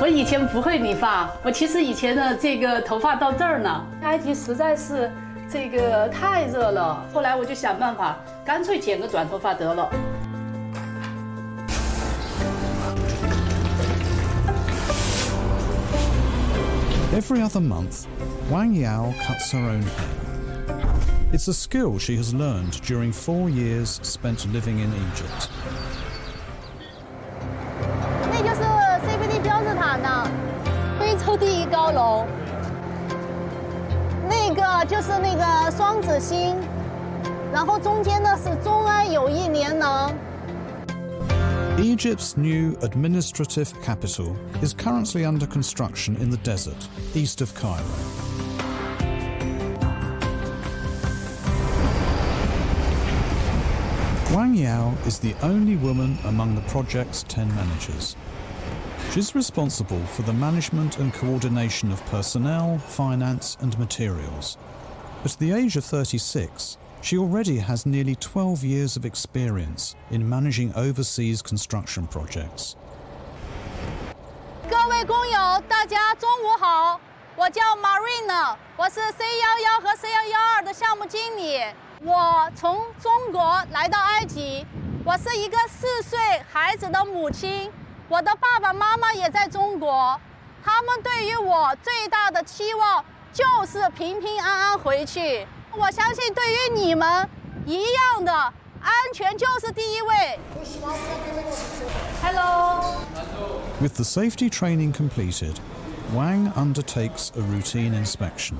我以前不会理发，我其实以前的这个头发到这儿呢。埃及实在是这个太热了，后来我就想办法，干脆剪个短头发得了。Every other month, Wang Yao cuts her own hair. It's a skill she has learned during four years spent living in Egypt. 呢，非洲第一高楼。那个就是那个双子星，然后中间呢是中安友谊联能。Egypt's new administrative capital is currently under construction in the desert east of Cairo. Wang Yao is the only woman among the project's ten managers. She's responsible for the management and coordination of personnel, finance, and materials. At the age of 36, she already has nearly 12 years of experience in managing overseas construction projects. 各位工友，大家中午好，我叫 Marina，我是 C 幺幺和 C 幺幺二的项目经理。我从中国来到埃及，我是一个四岁孩子的母亲， 我的爸爸妈妈也在中国，他们对于我最大的期望就是平平安安回去。我相信，对于你们一样的，安全就是第一位。Hello。With the safety training completed, Wang undertakes a routine inspection.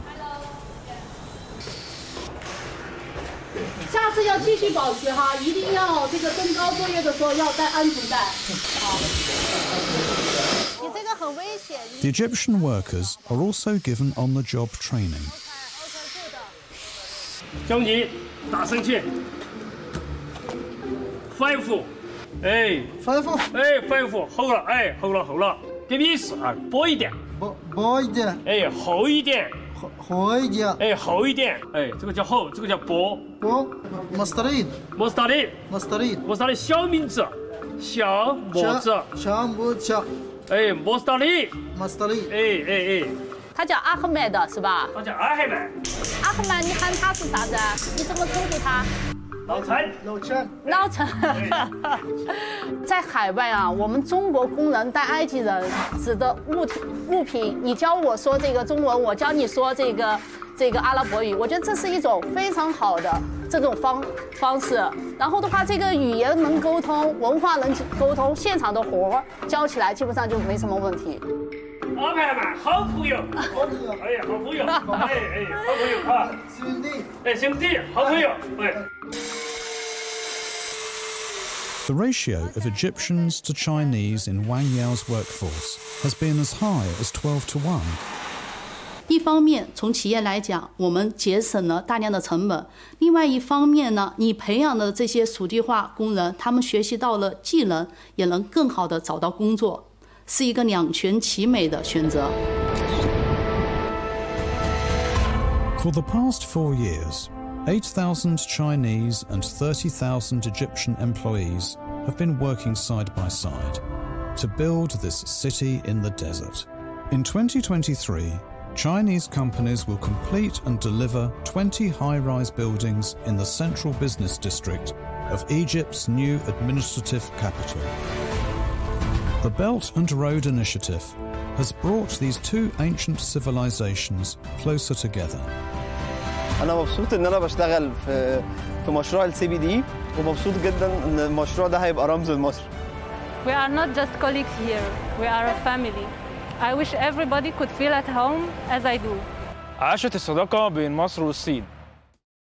下次要继续保持哈，一定要这个登高作业的时候要带安全带。你这个很危险。The Egyptian workers are also given on the job training. 兄弟，大声去！Five，哎，five，哎，five，好了，哎，好了，好了，给你试啊，薄一点，薄薄一点，哎，厚一点，厚厚一点，哎，厚一点，哎，这个叫厚，这个叫薄。薄，mustard。mustard。mustard。mustard 小名字，小拇指，小拇指，哎，，mustard。mustard 哎哎哎，他叫阿赫麦德是吧？他叫阿赫曼，阿赫曼，你喊他是啥子？你怎么称呼他？老陈，老陈，老陈。在海外啊，我们中国工人带埃及人指的物体物品，你教我说这个中文，我教你说这个这个阿拉伯语，我觉得这是一种非常好的这种方方式。然后的话，这个语言能沟通，文化能沟通，现场的活儿教起来基本上就没什么问题。好朋友，好朋友，哎呀，好朋友，哎哎，好朋友啊，兄弟，哎，兄弟，好朋友，哎。The ratio of Egyptians to Chinese in Wang Yao's workforce has been as high as 12 to 1. 一方面，从企业来讲，我们节省了大量的成本；另外一方面呢，你培养的这些属地化工人，他们学习到了技能，也能更好的找到工作，是一个两全其美的选择。 For the past four years, 8,000 Chinese and 30,000 Egyptian employees have been working side by side to build this city in the desert. In 2023, Chinese companies will complete and deliver 20 high rise buildings in the central business district of Egypt's new administrative capital. The Belt and Road Initiative has brought these two ancient civilizations closer together. أنا مبسوط ان أنا بشتغل في في مشروع السي بي دي ومبسوط جدا إن المشروع ده هيبقى رمز لمصر We are not just colleagues here, we are a family. I wish everybody could feel at home as I do. عاشت الصداقة بين مصر والصين